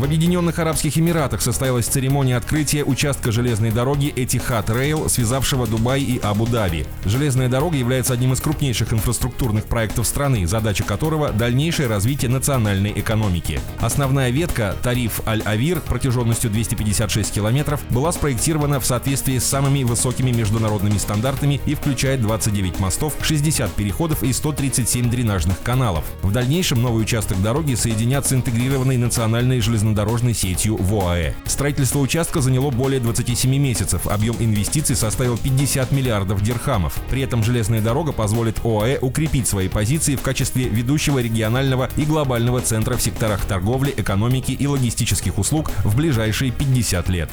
В Объединенных Арабских Эмиратах состоялась церемония открытия участка железной дороги Этихад Рейл, связавшего Дубай и Абу-Даби. Железная дорога является одним из крупнейших инфраструктурных проектов страны, задача которого – дальнейшее развитие национальной экономики. Основная ветка Тариф Аль-Авир протяженностью 256 километров была спроектирована в соответствии с самыми высокими международными стандартами и включает 29 мостов, 60 переходов и 137 дренажных каналов. В дальнейшем новый участок дороги соединят с интегрированной национальной железнодорожной железнодорожной сетью ОАЭ. Строительство участка заняло более 27 месяцев, объем инвестиций составил 50 миллиардов дирхамов. При этом железная дорога позволит ОАЭ укрепить свои позиции в качестве ведущего регионального и глобального центра в секторах торговли, экономики и логистических услуг в ближайшие 50 лет.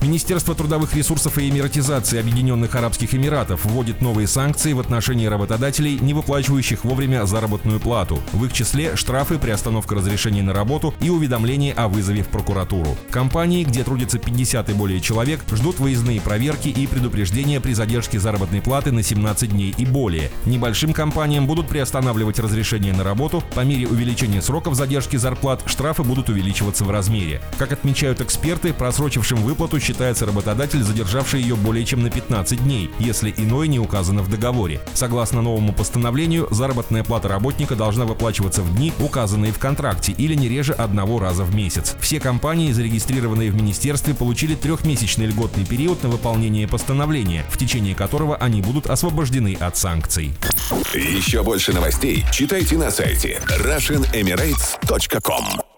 Министерство трудовых ресурсов и эмиратизации Объединенных Арабских Эмиратов вводит новые санкции в отношении работодателей, не выплачивающих вовремя заработную плату. В их числе штрафы, приостановка разрешений на работу и уведомление о вызове в прокуратуру. Компании, где трудится 50 и более человек, ждут выездные проверки и предупреждения при задержке заработной платы на 17 дней и более. Небольшим компаниям будут приостанавливать разрешение на работу. По мере увеличения сроков задержки зарплат штрафы будут увеличиваться в размере. Как отмечают эксперты, просрочившим выплату считается работодатель, задержавший ее более чем на 15 дней, если иное не указано в договоре. Согласно новому постановлению, заработная плата работника должна выплачиваться в дни, указанные в контракте, или не реже одного раза в месяц. Все компании, зарегистрированные в министерстве, получили трехмесячный льготный период на выполнение постановления, в течение которого они будут освобождены от санкций. Еще больше новостей читайте на сайте RussianEmirates.com